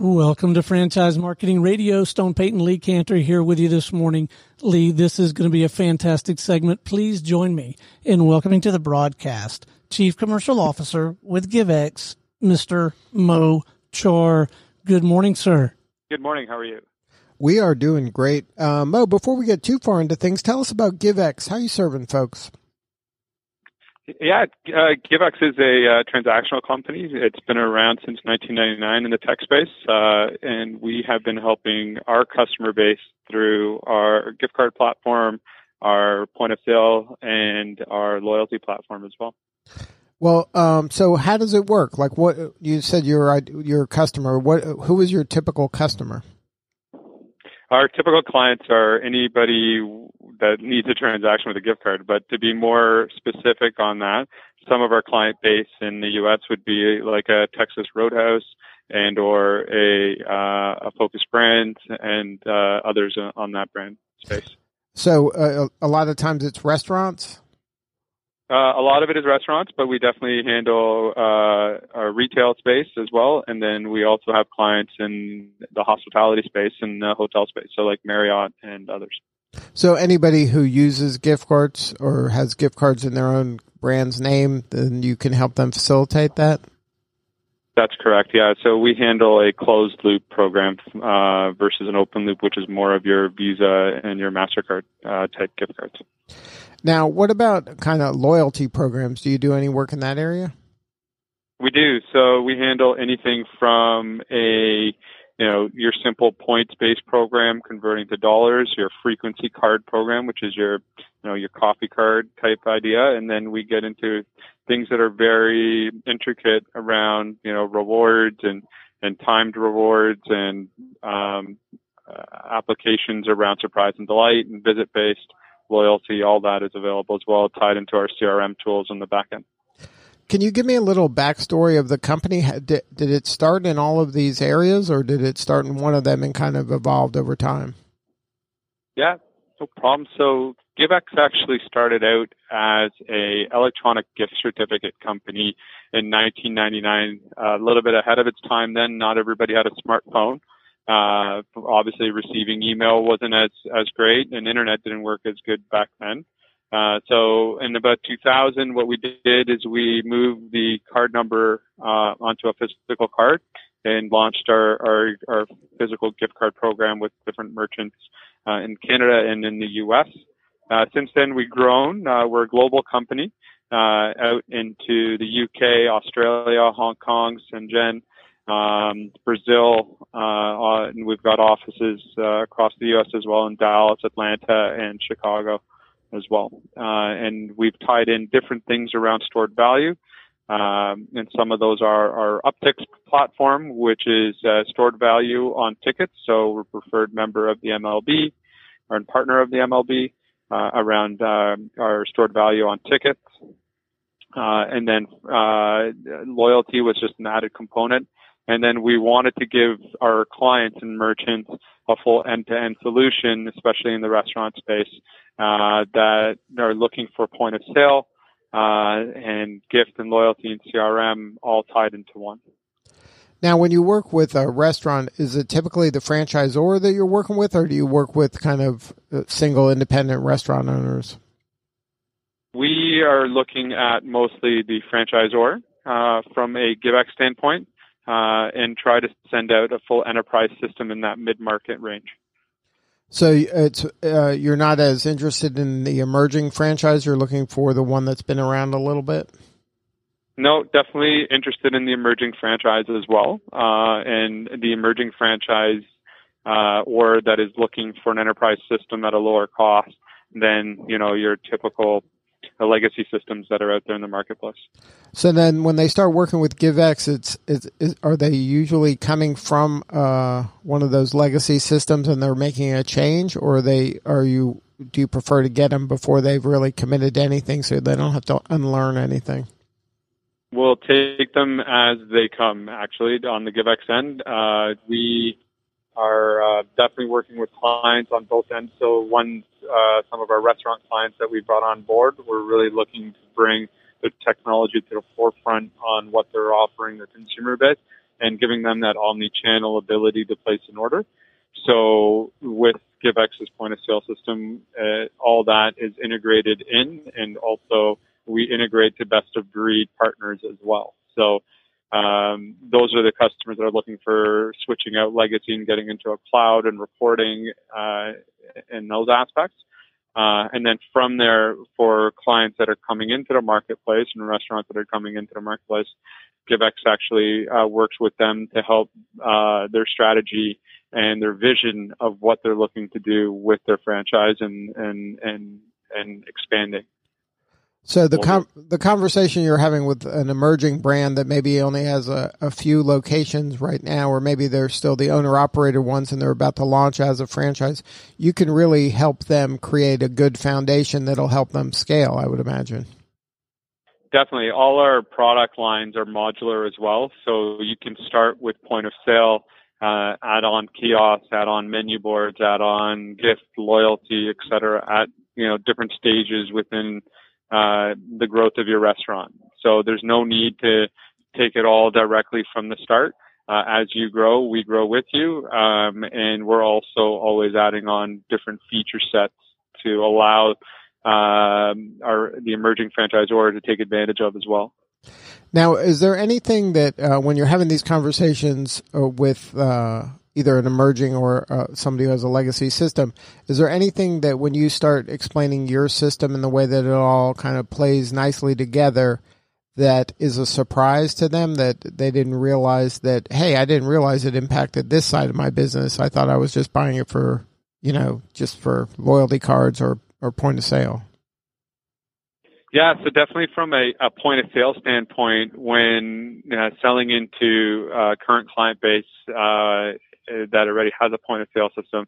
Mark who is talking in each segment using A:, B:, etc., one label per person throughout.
A: Welcome to Franchise Marketing Radio. Stone Payton Lee Kantor here with you this morning. Lee, this is going to be a fantastic segment. Please join me in welcoming to the broadcast Chief Commercial Officer with GiveX, Mr. Mo Chor. Good morning, sir.
B: Good morning. How are you?
C: We are doing great. Uh, Mo, before we get too far into things, tell us about GiveX. How are you serving folks?
B: Yeah, uh, GiveX is a uh, transactional company. It's been around since 1999 in the tech space, uh, and we have been helping our customer base through our gift card platform, our point of sale, and our loyalty platform as well.
C: Well, um, so how does it work? Like, what you said, your your customer. What who is your typical customer?
B: Our typical clients are anybody that needs a transaction with a gift card. But to be more specific on that, some of our client base in the U.S. would be like a Texas Roadhouse and or a uh, a Focus brand and uh, others on that brand space.
C: So uh, a lot of times it's restaurants.
B: Uh, a lot of it is restaurants, but we definitely handle uh, our retail space as well, and then we also have clients in the hospitality space and the hotel space, so like Marriott and others.
C: So anybody who uses gift cards or has gift cards in their own brand's name, then you can help them facilitate that.
B: That's correct. Yeah. So we handle a closed loop program uh, versus an open loop, which is more of your Visa and your Mastercard uh, type gift cards.
C: Now, what about kind of loyalty programs? Do you do any work in that area?
B: We do. So we handle anything from a you know your simple points based program converting to dollars, your frequency card program, which is your you know your coffee card type idea, and then we get into things that are very intricate around you know rewards and and timed rewards and um, uh, applications around surprise and delight and visit based loyalty, all that is available as well, tied into our CRM tools on the back end.
C: Can you give me a little backstory of the company? Did, did it start in all of these areas, or did it start in one of them and kind of evolved over time?
B: Yeah, no problem. So GiveX actually started out as a electronic gift certificate company in 1999, a little bit ahead of its time. Then not everybody had a smartphone. Uh, obviously, receiving email wasn't as as great, and internet didn't work as good back then. Uh, so in about 2000, what we did is we moved the card number uh, onto a physical card and launched our, our, our physical gift card program with different merchants uh, in Canada and in the U.S. Uh, since then, we've grown. Uh, we're a global company out into the U.K., Australia, Hong Kong, Shenzhen, um, Brazil, uh, uh, and we've got offices uh, across the U.S. as well in Dallas, Atlanta, and Chicago as well. Uh, and we've tied in different things around stored value. Um, and some of those are our Uptix platform, which is uh, stored value on tickets. So we're preferred member of the MLB or partner of the MLB uh, around our stored value on tickets. and then loyalty was just an added component. And then we wanted to give our clients and merchants a full end-to-end solution, especially in the restaurant space, uh, that are looking for point of sale uh, and gift and loyalty and CRM all tied into one.
C: Now, when you work with a restaurant, is it typically the franchisor that you're working with, or do you work with kind of uh, single independent restaurant owners?
B: We are looking at mostly the franchisor uh, from a GiveX standpoint uh, and try to send out a full enterprise system in that mid market range.
C: So it's uh, you're not as interested in the emerging franchise. You're looking for the one that's been around a little bit.
B: No, definitely interested in the emerging franchise as well, uh, and the emerging franchise uh, or that is looking for an enterprise system at a lower cost than you know your typical the legacy systems that are out there in the marketplace.
C: So then, when they start working with GiveX, it's, it's, it's are they usually coming from uh, one of those legacy systems and they're making a change, or are they are you do you prefer to get them before they've really committed to anything, so they don't have to unlearn anything?
B: We'll take them as they come. Actually, on the GiveX end, uh, we are uh, definitely working with clients on both ends. So, one, uh, some of our restaurant clients that we brought on board, we're really looking to bring the technology to the forefront on what they're offering their consumer base and giving them that omni-channel ability to place an order. So, with GiveX's point of sale system, uh, all that is integrated in, and also we integrate to best of breed partners as well. So um, those are the customers that are looking for switching out legacy and getting into a cloud and reporting uh, in those aspects. Uh, and then from there, for clients that are coming into the marketplace and restaurants that are coming into the marketplace, GiveX actually uh, works with them to help uh, their strategy and their vision of what they're looking to do with their franchise and and and and expanding.
C: So the com- the conversation you're having with an emerging brand that maybe only has a, a few locations right now, or maybe they're still the owner operator ones and they're about to launch as a franchise, you can really help them create a good foundation that'll help them scale. I would imagine.
B: Definitely, all our product lines are modular as well, so you can start with point of sale. Uh, add on kiosks, add on menu boards, add on gift, loyalty, et cetera, At you know different stages within uh, the growth of your restaurant. So there's no need to take it all directly from the start. Uh, as you grow, we grow with you, um, and we're also always adding on different feature sets to allow um, our the emerging franchisor to take advantage of as well.
C: Now, is there anything that uh, when you're having these conversations uh, with uh, either an emerging or uh, somebody who has a legacy system. Is there anything that when you start explaining your system and the way that it all kind of plays nicely together, that is a surprise to them that they didn't realize that, hey, I didn't realize it impacted this side of my business. I thought I was just buying it for, you know, just for loyalty cards or, or point of sale.
B: Yeah, so definitely from a, a point of sale standpoint, when uh, selling into uh, current client base, uh, that already has a point of sale system,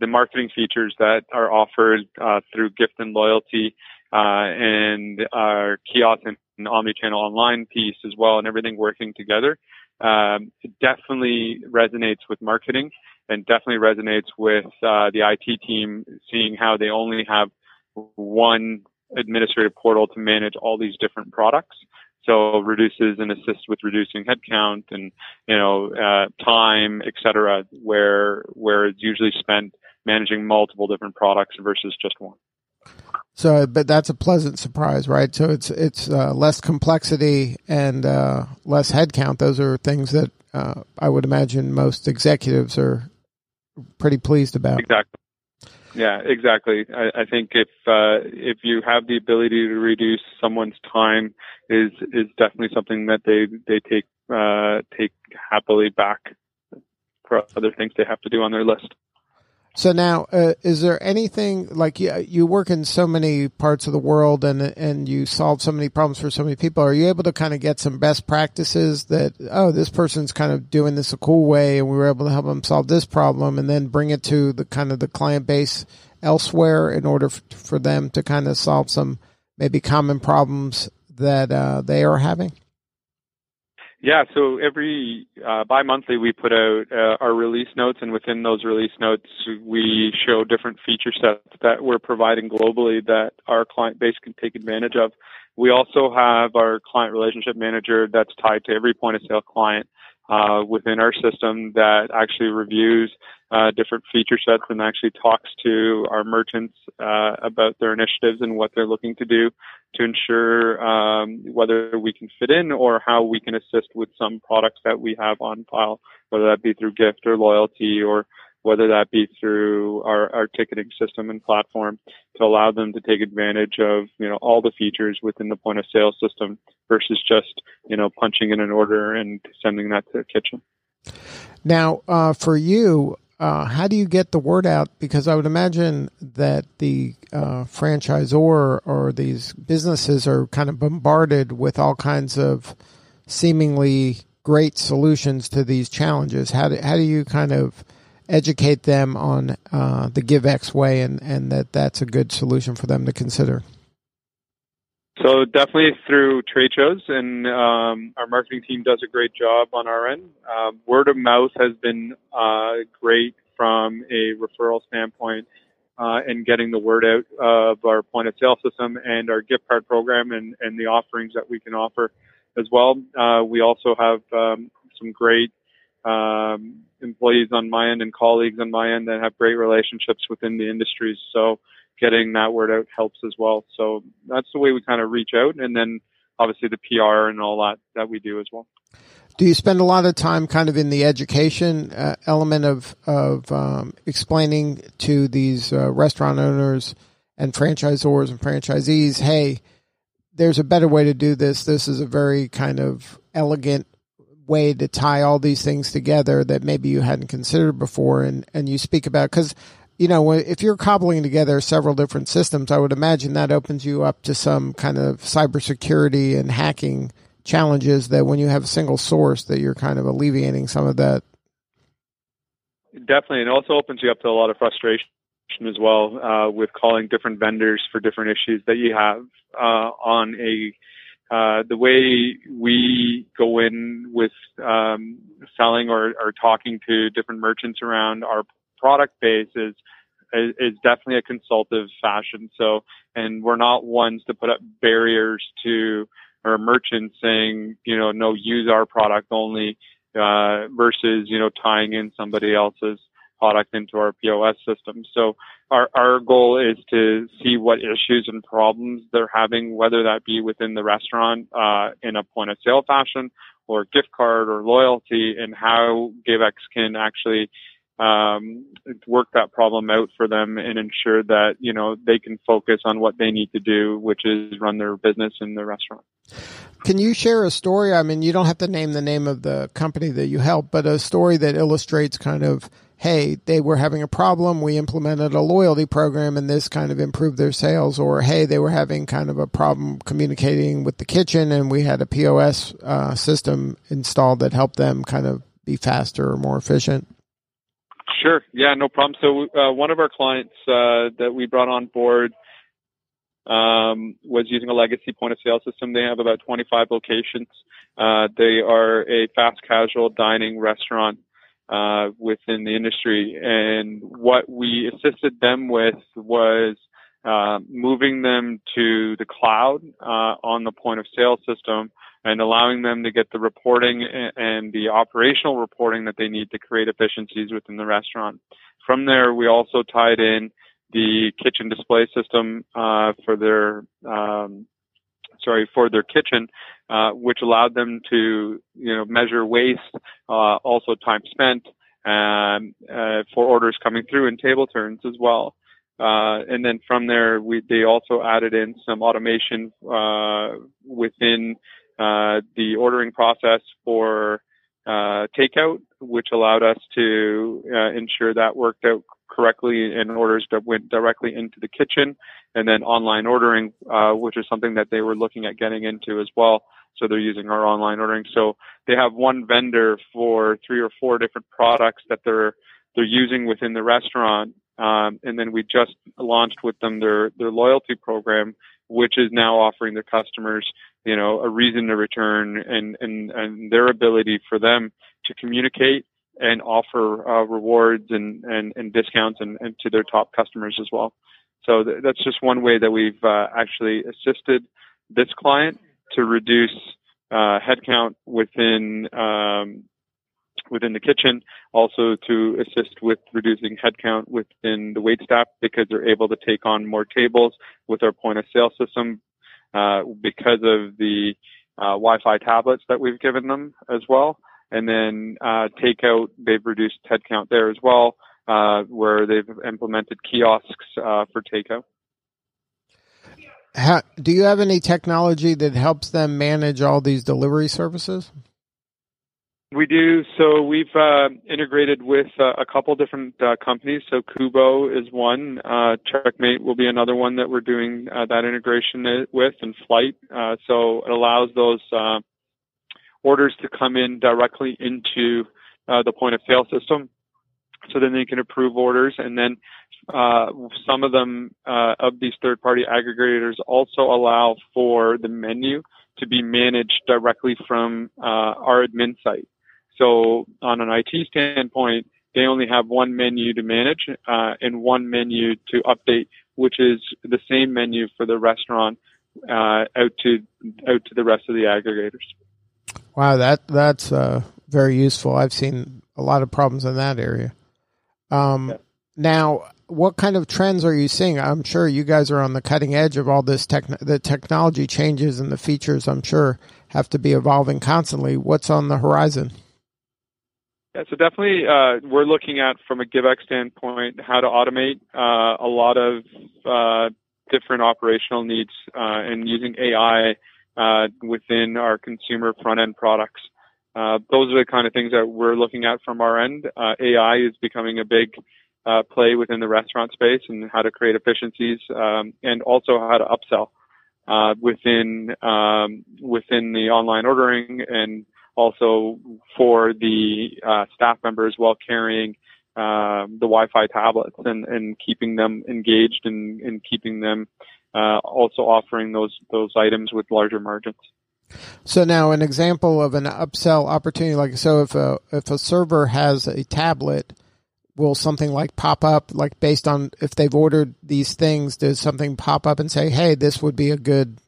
B: the marketing features that are offered uh, through gift and loyalty, uh, and our kiosk and, and omni-channel online piece as well, and everything working together, um, definitely resonates with marketing and definitely resonates with uh, the IT team, seeing how they only have one administrative portal to manage all these different products so reduces and assists with reducing headcount and you know uh, time, et cetera, where where it's usually spent managing multiple different products versus just one.
C: So, but that's a pleasant surprise, right? So it's it's uh, less complexity and uh, less headcount. Those are things that uh, I would imagine most executives are pretty pleased about.
B: Exactly. Yeah, exactly. I, I think if uh, if you have the ability to reduce someone's time, is is definitely something that they they take uh, take happily back for other things they have to do on their list.
C: So now, uh, is there anything like you, you work in so many parts of the world and and you solve so many problems for so many people? Are you able to kind of get some best practices that oh, this person's kind of doing this a cool way, and we were able to help them solve this problem, and then bring it to the kind of the client base elsewhere in order f- for them to kind of solve some maybe common problems that uh, they are having?
B: Yeah, so every uh, bi-monthly we put out uh, our release notes, and within those release notes, we show different feature sets that we're providing globally that our client base can take advantage of. We also have our client relationship manager that's tied to every point of sale client uh, within our system that actually reviews uh, different feature sets and actually talks to our merchants uh, about their initiatives and what they're looking to do to ensure um, whether we can fit in or how we can assist with some products that we have on file, whether that be through gift or loyalty or whether that be through our, our ticketing system and platform to allow them to take advantage of, you know, all the features within the point of sale system versus just, you know, punching in an order and sending that to the kitchen.
C: Now, uh, for you, uh, how do you get the word out? Because I would imagine that the uh, franchisor or these businesses are kind of bombarded with all kinds of seemingly great solutions to these challenges. How do, how do you kind of educate them on uh, the GiveX way and, and that that's a good solution for them to consider?
B: So definitely through trade shows, and um, our marketing team does a great job on our end. Um, word of mouth has been uh, great from a referral standpoint uh, and getting the word out of our point of sale system and our gift card program and, and the offerings that we can offer as well. Uh, we also have um, some great um, employees on my end and colleagues on my end that have great relationships within the industries. So getting that word out helps as well. So that's the way we kind of reach out, and then obviously the PR and all that that we do as well.
C: Do you spend a lot of time kind of in the education uh, element of of um, explaining to these uh, restaurant owners and franchisors and franchisees, hey, there's a better way to do this. This is a very kind of elegant way to tie all these things together that maybe you hadn't considered before and and you speak about because you know, if you're cobbling together several different systems, I would imagine that opens you up to some kind of cybersecurity and hacking challenges that when you have a single source that you're kind of alleviating some of that.
B: Definitely. And it also opens you up to a lot of frustration as well uh, with calling different vendors for different issues that you have uh, on a uh, the way we go in with um, selling or, or talking to different merchants around our product base is, is, is definitely a consultative fashion. So, and we're not ones to put up barriers to our merchants saying, you know, no, use our product only, uh, versus, you know, tying in somebody else's product into our POS system. So our, our goal is to see what issues and problems they're having, whether that be within the restaurant, uh, in a point of sale fashion or gift card or loyalty and how GiveX can actually um, work that problem out for them and ensure that you know they can focus on what they need to do, which is run their business in the restaurant.
C: Can you share a story? I mean, you don't have to name the name of the company that you help, but a story that illustrates kind of, hey, they were having a problem. We implemented a loyalty program and this kind of improved their sales. Or, hey, they were having kind of a problem communicating with the kitchen and we had a POS uh, system installed that helped them kind of be faster or more efficient.
B: Sure. Yeah, no problem. So uh, one of our clients uh, that we brought on board um, was using a legacy point of sale system. They have about 25 locations. Uh, they are a fast casual dining restaurant uh, within the industry, and what we assisted them with was uh, moving them to the cloud uh, on the point of sale system and allowing them to get the reporting and the operational reporting that they need to create efficiencies within the restaurant. From there, we also tied in the kitchen display system uh, for their um, sorry for their kitchen, uh, which allowed them to you know measure waste, uh, also time spent, um, uh, for orders coming through and table turns as well. Uh, and then from there, we, they also added in some automation uh, within uh, the ordering process for takeout, which allowed us to ensure that worked out correctly in orders that went directly into the kitchen, and then online ordering, uh, which is something that they were looking at getting into as well. So they're using our online ordering. So they have one vendor for three or four different products that they're they're using within the restaurant. Um, and then we just launched with them their their loyalty program, which is now offering their customers you know, a reason to return and, and, and their ability for them to communicate and offer uh, rewards and, and, and discounts and, and to their top customers as well. So th- that's just one way that we've uh, actually assisted this client to reduce uh, headcount within um, within the kitchen, also to assist with reducing headcount within the wait staff because they're able to take on more tables with our point of sale system uh, because of the uh, Wi-Fi tablets that we've given them as well. And then uh, takeout, they've reduced headcount there as well, uh, where they've implemented kiosks uh, for takeout.
C: How, do you have any technology that helps them manage all these delivery services?
B: We do. So we've uh, integrated with uh, a couple different uh, companies. So Cuboh is one. Uh, Checkmate will be another one that we're doing uh, that integration with, and Flight. Uh, so it allows those orders to come in directly into the point of sale system. so then they can approve orders and then uh, some of them uh, of these third party aggregators also allow for the menu to be managed directly from uh, our admin site. So on an IT standpoint, they only have one menu to manage uh, and one menu to update, which is the same menu for the restaurant uh, out to out to the rest of the aggregators.
C: Wow, that that's uh, very useful. I've seen a lot of problems in that area. Um, yeah. Now, what kind of trends are you seeing? I'm sure you guys are on the cutting edge of all this tech. The technology changes and the features, I'm sure, have to be evolving constantly. What's on the horizon?
B: Yeah, so definitely, uh, we're looking at from a GiveX standpoint how to automate uh, a lot of uh, different operational needs uh, and using AI uh, within our consumer front end products. Uh, those are the kind of things that we're looking at from our end. AI is becoming a big uh, play within the restaurant space and how to create efficiencies um, and also how to upsell uh, within um, within the online ordering and also for the uh, staff members while carrying um, the Wi-Fi tablets and, and keeping them engaged and, and keeping them uh, also offering those those items with larger margins.
C: So now, an example of an upsell opportunity, like so, if a if a server has a tablet will something like pop up like based on if they've ordered these things does something pop up and say hey this would be a good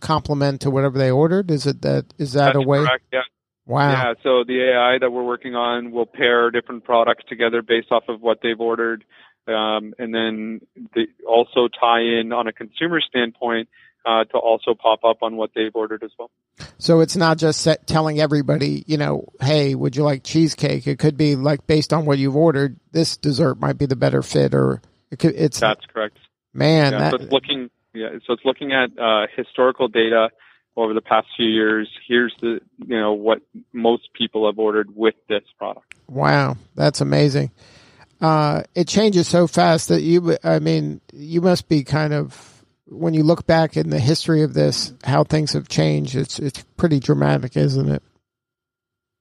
C: complement to whatever they ordered is it that is that
B: That's
C: a way?
B: correct, yeah.
C: Wow.
B: Yeah so the ai that we're working on will pair different products together based off of what they've ordered um, and then they also tie in on a consumer standpoint uh, to also pop up on what they've ordered as well.
C: So it's not just set, telling everybody, you know, hey, would you like cheesecake? It could be like based on what you've ordered, this dessert might be the better fit, or it could, it's.
B: That's correct.
C: Man,
B: yeah,
C: that,
B: so it's looking. Yeah, so it's looking at uh, historical data over the past few years. Here's the, you know, what most people have ordered with this product.
C: Wow, that's amazing. Uh, it changes so fast that you, I mean, you must be kind of when you look back in the history of this, how things have changed, it's it's pretty dramatic, isn't it?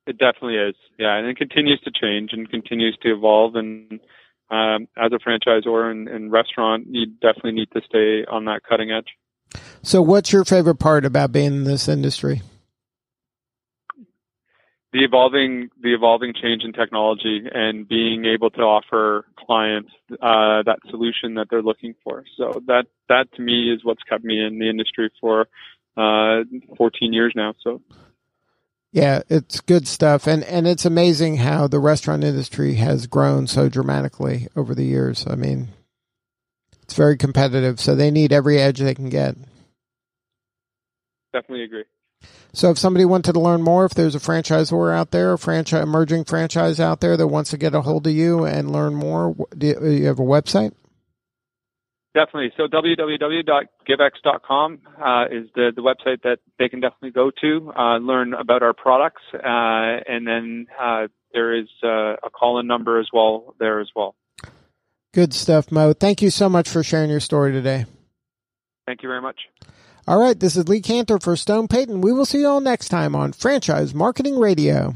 B: It definitely is, yeah, and it continues to change and continues to evolve. And um, as a franchisor and, and restaurant, you definitely need to stay on that cutting edge.
C: So, what's your favorite part about being in this industry?
B: The evolving the evolving change in technology and being able to offer clients uh, that solution that they're looking for. So that that to me is what's kept me in the industry for uh, 14 years now. So.
C: Yeah, it's good stuff, and and it's amazing how the restaurant industry has grown so dramatically over the years. I mean, it's very competitive, so they need every edge they can get.
B: Definitely agree.
C: So if somebody wanted to learn more, if there's a franchisor out there, a franchise emerging franchise out there that wants to get a hold of you and learn more, do you, do you have a website?
B: Definitely. So www.givex.com uh, is the, the website that they can definitely go to, uh, learn about our products, uh, and then uh, there is uh, a call-in number as well there as well.
C: Good stuff, Mo. Thank you so much for sharing your story today.
B: Thank you very much.
C: All right, this is Lee Kantor for Stone Payton. We will see you all next time on Franchise Marketing Radio.